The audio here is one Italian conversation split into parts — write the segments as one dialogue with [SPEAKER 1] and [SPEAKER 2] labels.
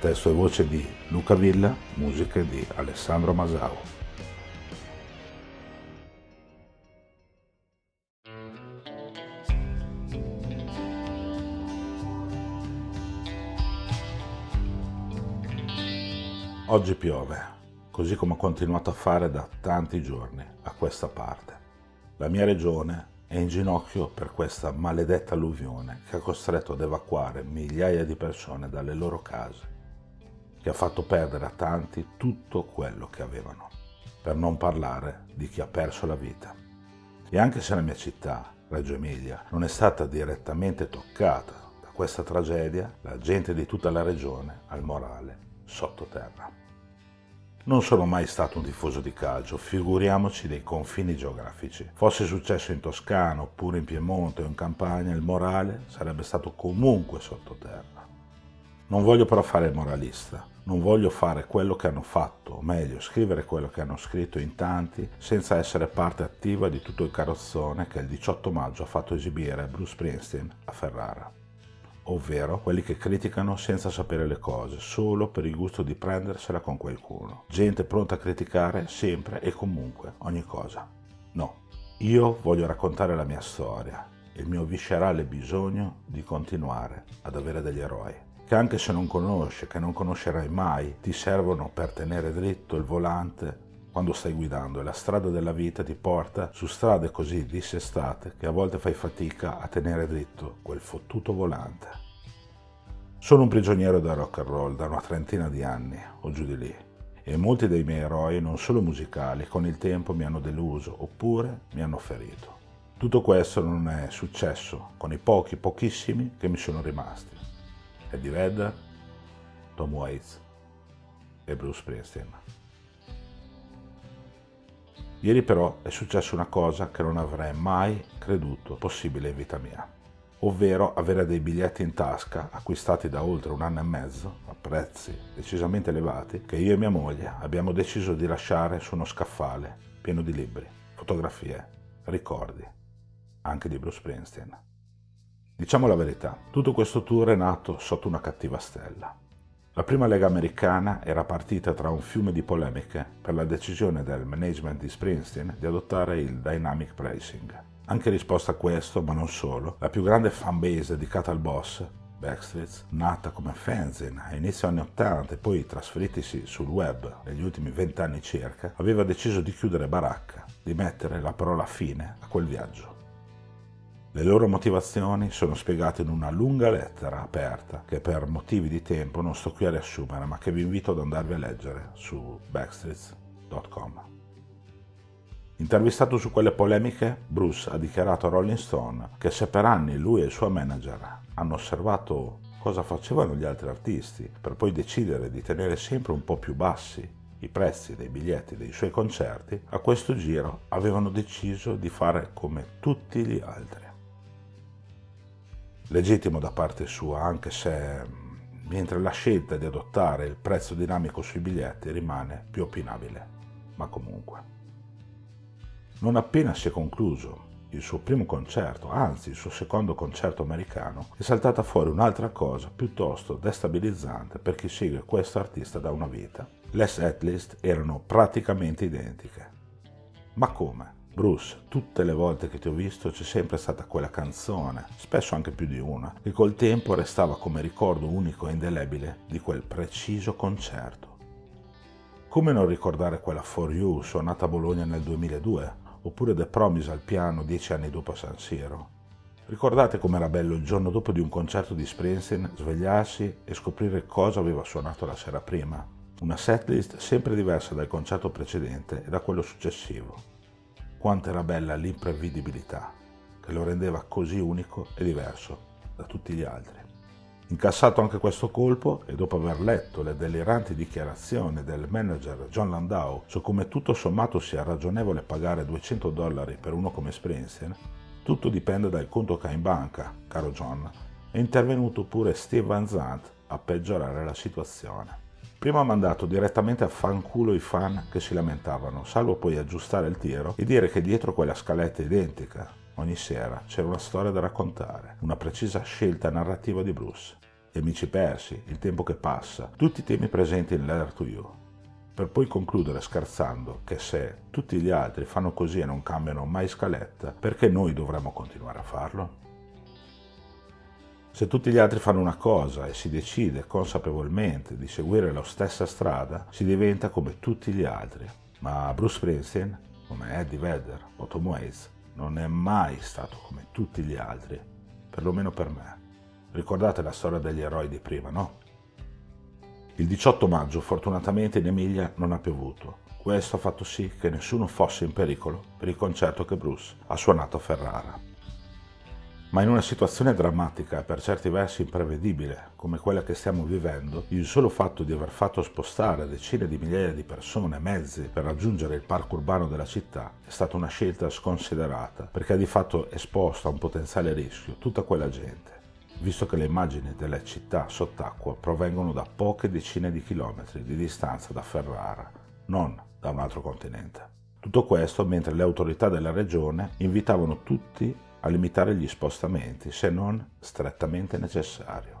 [SPEAKER 1] Testo e voce di Luca Villa, musiche di Alessandro Masao. Oggi piove, così come ho continuato a fare da tanti giorni a questa parte. La mia regione è in ginocchio per questa maledetta alluvione che ha costretto ad evacuare migliaia di persone dalle loro case che ha fatto perdere a tanti tutto quello che avevano, per non parlare di chi ha perso la vita. E anche se la mia città, Reggio Emilia, non è stata direttamente toccata da questa tragedia, la gente di tutta la regione ha il morale sottoterra. Non sono mai stato un tifoso di calcio, figuriamoci dei confini geografici. Fosse successo in Toscana oppure in Piemonte o in Campania, il morale sarebbe stato comunque sottoterra. Non voglio però fare il moralista, non voglio fare quello che hanno fatto, o meglio, scrivere quello che hanno scritto in tanti, senza essere parte attiva di tutto il carrozzone che il 18 maggio ha fatto esibire Bruce Springsteen a Ferrara. Ovvero quelli che criticano senza sapere le cose, solo per il gusto di prendersela con qualcuno. Gente pronta a criticare sempre e comunque ogni cosa. No, io voglio raccontare la mia storia, il mio viscerale bisogno di continuare ad avere degli eroi che anche se non conosci, che non conoscerai mai, ti servono per tenere dritto il volante quando stai guidando e la strada della vita ti porta su strade così dissestate che a volte fai fatica a tenere dritto quel fottuto volante. Sono un prigioniero del rock and roll da una trentina di anni o giù di lì e molti dei miei eroi, non solo musicali, con il tempo mi hanno deluso oppure mi hanno ferito. Tutto questo non è successo con i pochi, pochissimi che mi sono rimasti. Eddie Vedder, Tom Waits e Bruce Springsteen. Ieri però è successa una cosa che non avrei mai creduto possibile in vita mia, ovvero avere dei biglietti in tasca acquistati da oltre un anno e mezzo a prezzi decisamente elevati che io e mia moglie abbiamo deciso di lasciare su uno scaffale pieno di libri, fotografie, ricordi, anche di Bruce Springsteen. Diciamo la verità, tutto questo tour è nato sotto una cattiva stella. La prima lega americana era partita tra un fiume di polemiche per la decisione del management di Springsteen di adottare il dynamic pricing. Anche in risposta a questo, ma non solo, la più grande fanbase dedicata al boss, Backstreet, nata come fanzine a inizio anni 80 e poi trasferitisi sul web negli ultimi vent'anni circa, aveva deciso di chiudere baracca, di mettere la parola fine a quel viaggio. Le loro motivazioni sono spiegate in una lunga lettera aperta che per motivi di tempo non sto qui a riassumere, ma che vi invito ad andarvi a leggere su backstreets.com. Intervistato su quelle polemiche, Bruce ha dichiarato a Rolling Stone che se per anni lui e il suo manager hanno osservato cosa facevano gli altri artisti per poi decidere di tenere sempre un po' più bassi i prezzi dei biglietti dei suoi concerti, a questo giro avevano deciso di fare come tutti gli altri legittimo da parte sua, anche se mentre la scelta di adottare il prezzo dinamico sui biglietti rimane più opinabile, ma comunque. Non appena si è concluso il suo primo concerto, anzi il suo secondo concerto americano, è saltata fuori un'altra cosa piuttosto destabilizzante per chi segue questo artista da una vita. Le setlist erano praticamente identiche. Ma come? Bruce, tutte le volte che ti ho visto c'è sempre stata quella canzone, spesso anche più di una, che col tempo restava come ricordo unico e indelebile di quel preciso concerto. Come non ricordare quella For You suonata a Bologna nel 2002, oppure The Promise al piano dieci anni dopo a San Siro? Ricordate com'era bello il giorno dopo di un concerto di Springsteen svegliarsi e scoprire cosa aveva suonato la sera prima? Una setlist sempre diversa dal concerto precedente e da quello successivo quanto era bella l'imprevedibilità che lo rendeva così unico e diverso da tutti gli altri. Incassato anche questo colpo e dopo aver letto le deliranti dichiarazioni del manager John Landau su come tutto sommato sia ragionevole pagare 200 dollari per uno come Springsteen, tutto dipende dal conto che ha in banca, caro John, è intervenuto pure Steve Van Zandt a peggiorare la situazione. Prima ha mandato direttamente a fanculo i fan che si lamentavano, salvo poi aggiustare il tiro e dire che dietro quella scaletta identica ogni sera c'era una storia da raccontare, una precisa scelta narrativa di Bruce. Gli amici persi, il tempo che passa, tutti i temi presenti in Letter to You. Per poi concludere scherzando che se tutti gli altri fanno così e non cambiano mai scaletta, perché noi dovremmo continuare a farlo? Se tutti gli altri fanno una cosa e si decide consapevolmente di seguire la stessa strada, si diventa come tutti gli altri. Ma Bruce Springsteen, come Eddie Vedder o Tom Waits, non è mai stato come tutti gli altri, perlomeno per me. Ricordate la storia degli eroi di prima, no? Il 18 maggio fortunatamente in Emilia non ha piovuto. Questo ha fatto sì che nessuno fosse in pericolo per il concerto che Bruce ha suonato a Ferrara. Ma in una situazione drammatica e per certi versi imprevedibile come quella che stiamo vivendo, il solo fatto di aver fatto spostare decine di migliaia di persone e mezzi per raggiungere il parco urbano della città è stata una scelta sconsiderata perché ha di fatto esposto a un potenziale rischio tutta quella gente visto che le immagini delle città sott'acqua provengono da poche decine di chilometri di distanza da Ferrara, non da un altro continente. Tutto questo mentre le autorità della regione invitavano tutti a limitare gli spostamenti se non strettamente necessario.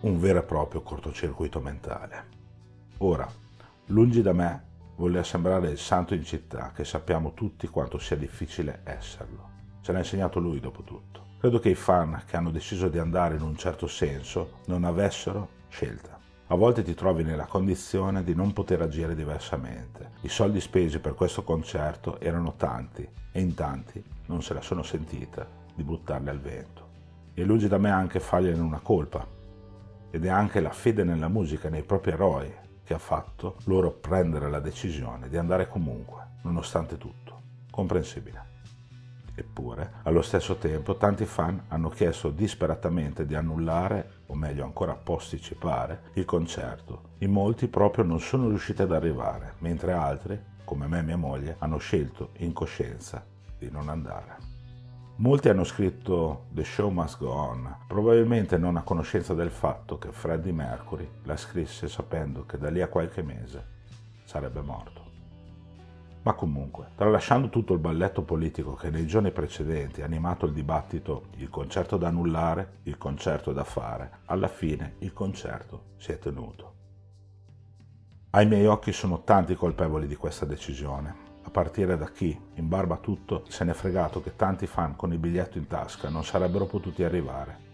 [SPEAKER 1] Un vero e proprio cortocircuito mentale. Ora, lungi da me voler sembrare il santo in città, che sappiamo tutti quanto sia difficile esserlo. Ce l'ha insegnato lui dopo tutto. Credo che i fan che hanno deciso di andare in un certo senso non avessero scelta. A volte ti trovi nella condizione di non poter agire diversamente. I soldi spesi per questo concerto erano tanti e in tanti non se la sono sentita di buttarli al vento. E lungi da me anche fargliene una colpa. Ed è anche la fede nella musica nei propri eroi che ha fatto loro prendere la decisione di andare comunque, nonostante tutto. Comprensibile. Eppure, allo stesso tempo, tanti fan hanno chiesto disperatamente di annullare, o meglio ancora posticipare, il concerto. In molti proprio non sono riusciti ad arrivare, mentre altri, come me e mia moglie, hanno scelto in coscienza di non andare. Molti hanno scritto The Show Must Go On, probabilmente non a conoscenza del fatto che Freddie Mercury la scrisse sapendo che da lì a qualche mese sarebbe morto. Ma comunque, tralasciando tutto il balletto politico che nei giorni precedenti ha animato il dibattito, il concerto da annullare, il concerto da fare, alla fine il concerto si è tenuto. Ai miei occhi sono tanti colpevoli di questa decisione, partire da chi, in barba a tutto, se n'è fregato che tanti fan con il biglietto in tasca non sarebbero potuti arrivare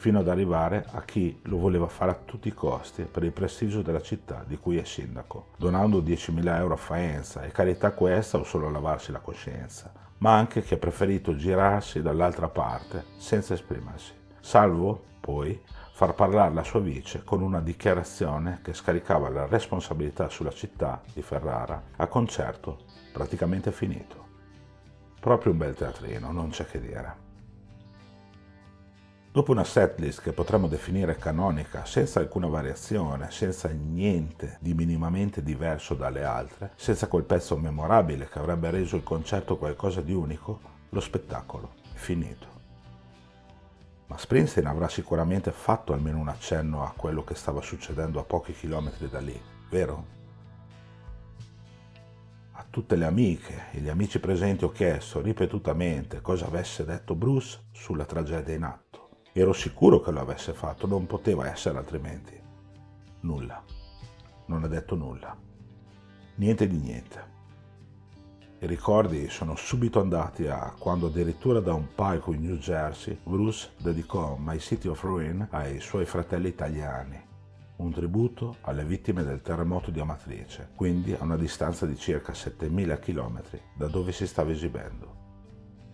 [SPEAKER 1] fino ad arrivare a chi lo voleva fare a tutti i costi per il prestigio della città di cui è sindaco, donando 10.000 euro a Faenza. E carità questa o solo a lavarsi la coscienza, ma anche chi ha preferito girarsi dall'altra parte senza esprimersi, salvo poi far parlare la sua vice con una dichiarazione che scaricava la responsabilità sulla città di Ferrara a concerto praticamente finito. Proprio un bel teatrino, non c'è che dire. Dopo una setlist che potremmo definire canonica, senza alcuna variazione, senza niente di minimamente diverso dalle altre, senza quel pezzo memorabile che avrebbe reso il concerto qualcosa di unico, lo spettacolo è finito. Ma Springsteen avrà sicuramente fatto almeno un accenno a quello che stava succedendo a pochi chilometri da lì, vero? Tutte le amiche e gli amici presenti ho chiesto ripetutamente cosa avesse detto Bruce sulla tragedia in atto. Ero sicuro che lo avesse fatto, non poteva essere altrimenti. Nulla. Non ha detto nulla. Niente di niente. I ricordi sono subito andati a quando addirittura da un palco in New Jersey Bruce dedicò My City of Ruin ai suoi fratelli italiani, un tributo alle vittime del terremoto di Amatrice, quindi a una distanza di circa 7000 km da dove si stava esibendo.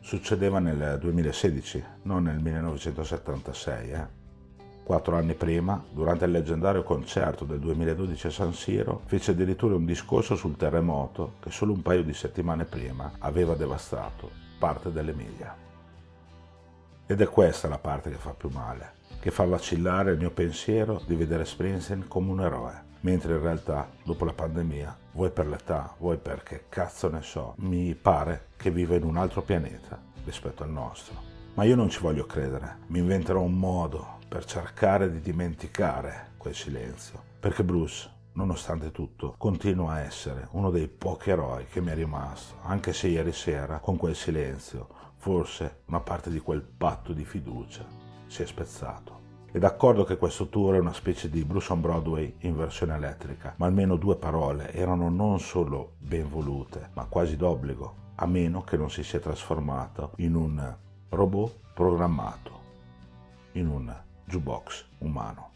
[SPEAKER 1] Succedeva nel 2016, non nel 1976. Eh. Quattro anni prima, durante il leggendario concerto del 2012 a San Siro, fece addirittura un discorso sul terremoto che solo un paio di settimane prima aveva devastato parte dell'Emilia. Ed è questa la parte che fa più male, che fa vacillare il mio pensiero di vedere Springsteen come un eroe, mentre in realtà, dopo la pandemia, vuoi per l'età, vuoi perché cazzo ne so, mi pare che viva in un altro pianeta rispetto al nostro. Ma io non ci voglio credere, mi inventerò un modo per cercare di dimenticare quel silenzio, perché Bruce nonostante tutto, continua a essere uno dei pochi eroi che mi è rimasto, anche se ieri sera, con quel silenzio, forse una parte di quel patto di fiducia si è spezzato. È d'accordo che questo tour è una specie di Bruce on Broadway in versione elettrica, ma almeno due parole erano non solo ben volute, ma quasi d'obbligo, a meno che non si sia trasformato in un robot programmato, in un jukebox umano.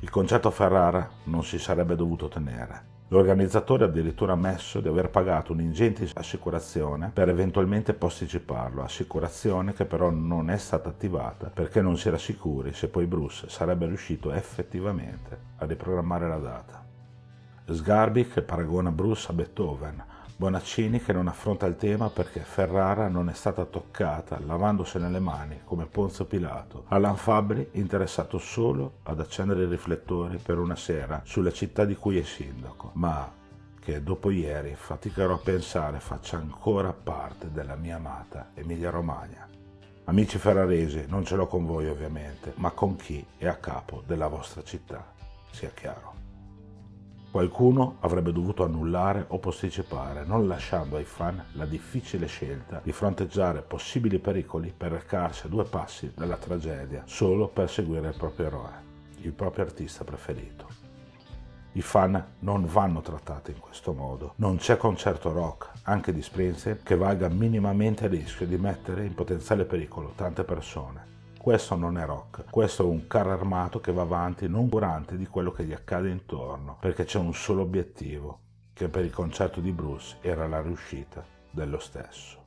[SPEAKER 1] Il concerto a Ferrara non si sarebbe dovuto tenere. L'organizzatore ha addirittura ammesso di aver pagato un'ingente assicurazione per eventualmente posticiparlo, assicurazione che però non è stata attivata perché non si era sicuri se poi Bruce sarebbe riuscito effettivamente a riprogrammare la data. Sgarbi che paragona Bruce a Beethoven, Bonaccini che non affronta il tema perché Ferrara non è stata toccata lavandosene le mani come Ponzio Pilato. Alan Fabri interessato solo ad accendere i riflettori per una sera sulla città di cui è sindaco, ma che dopo ieri faticherò a pensare faccia ancora parte della mia amata Emilia Romagna. Amici ferraresi, non ce l'ho con voi ovviamente, ma con chi è a capo della vostra città, sia chiaro. Qualcuno avrebbe dovuto annullare o posticipare, non lasciando ai fan la difficile scelta di fronteggiare possibili pericoli per recarsi a due passi dalla tragedia solo per seguire il proprio eroe, il proprio artista preferito. I fan non vanno trattati in questo modo. Non c'è concerto rock, anche di Springsteen, che valga minimamente il rischio di mettere in potenziale pericolo tante persone. Questo non è rock, questo è un carro armato che va avanti non curante di quello che gli accade intorno, perché c'è un solo obiettivo, che per il concerto di Bruce era la riuscita dello stesso.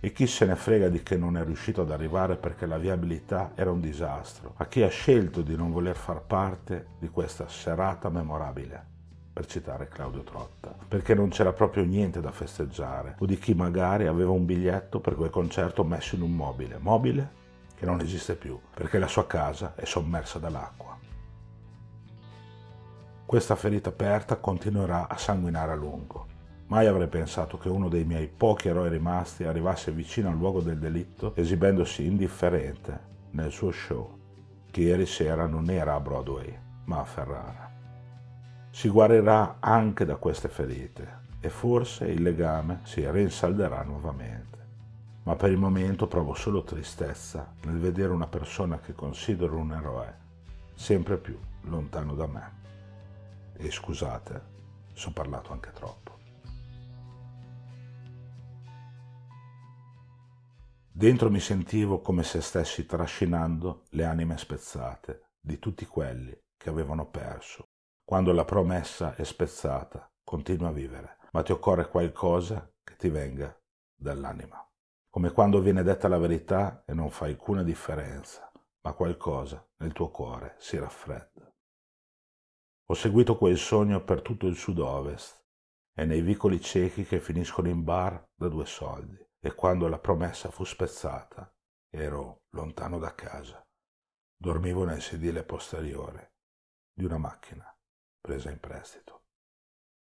[SPEAKER 1] E chi se ne frega di che non è riuscito ad arrivare perché la viabilità era un disastro, a chi ha scelto di non voler far parte di questa serata memorabile, per citare Claudio Trotta, perché non c'era proprio niente da festeggiare, o di chi magari aveva un biglietto per quel concerto messo in un mobile, mobile che non esiste più perché la sua casa è sommersa dall'acqua. Questa ferita aperta continuerà a sanguinare a lungo. Mai avrei pensato che uno dei miei pochi eroi rimasti arrivasse vicino al luogo del delitto esibendosi indifferente nel suo show, che ieri sera non era a Broadway, ma a Ferrara. Si guarirà anche da queste ferite e forse il legame si rinsalderà nuovamente ma per il momento provo solo tristezza nel vedere una persona che considero un eroe sempre più lontano da me. E scusate se ho parlato anche troppo. Dentro mi sentivo come se stessi trascinando le anime spezzate di tutti quelli che avevano perso. Quando la promessa è spezzata, continua a vivere, ma ti occorre qualcosa che ti venga dall'anima come quando viene detta la verità e non fa alcuna differenza, ma qualcosa nel tuo cuore si raffredda. Ho seguito quel sogno per tutto il sud-ovest e nei vicoli ciechi che finiscono in bar da due soldi e quando la promessa fu spezzata ero lontano da casa. Dormivo nel sedile posteriore di una macchina presa in prestito.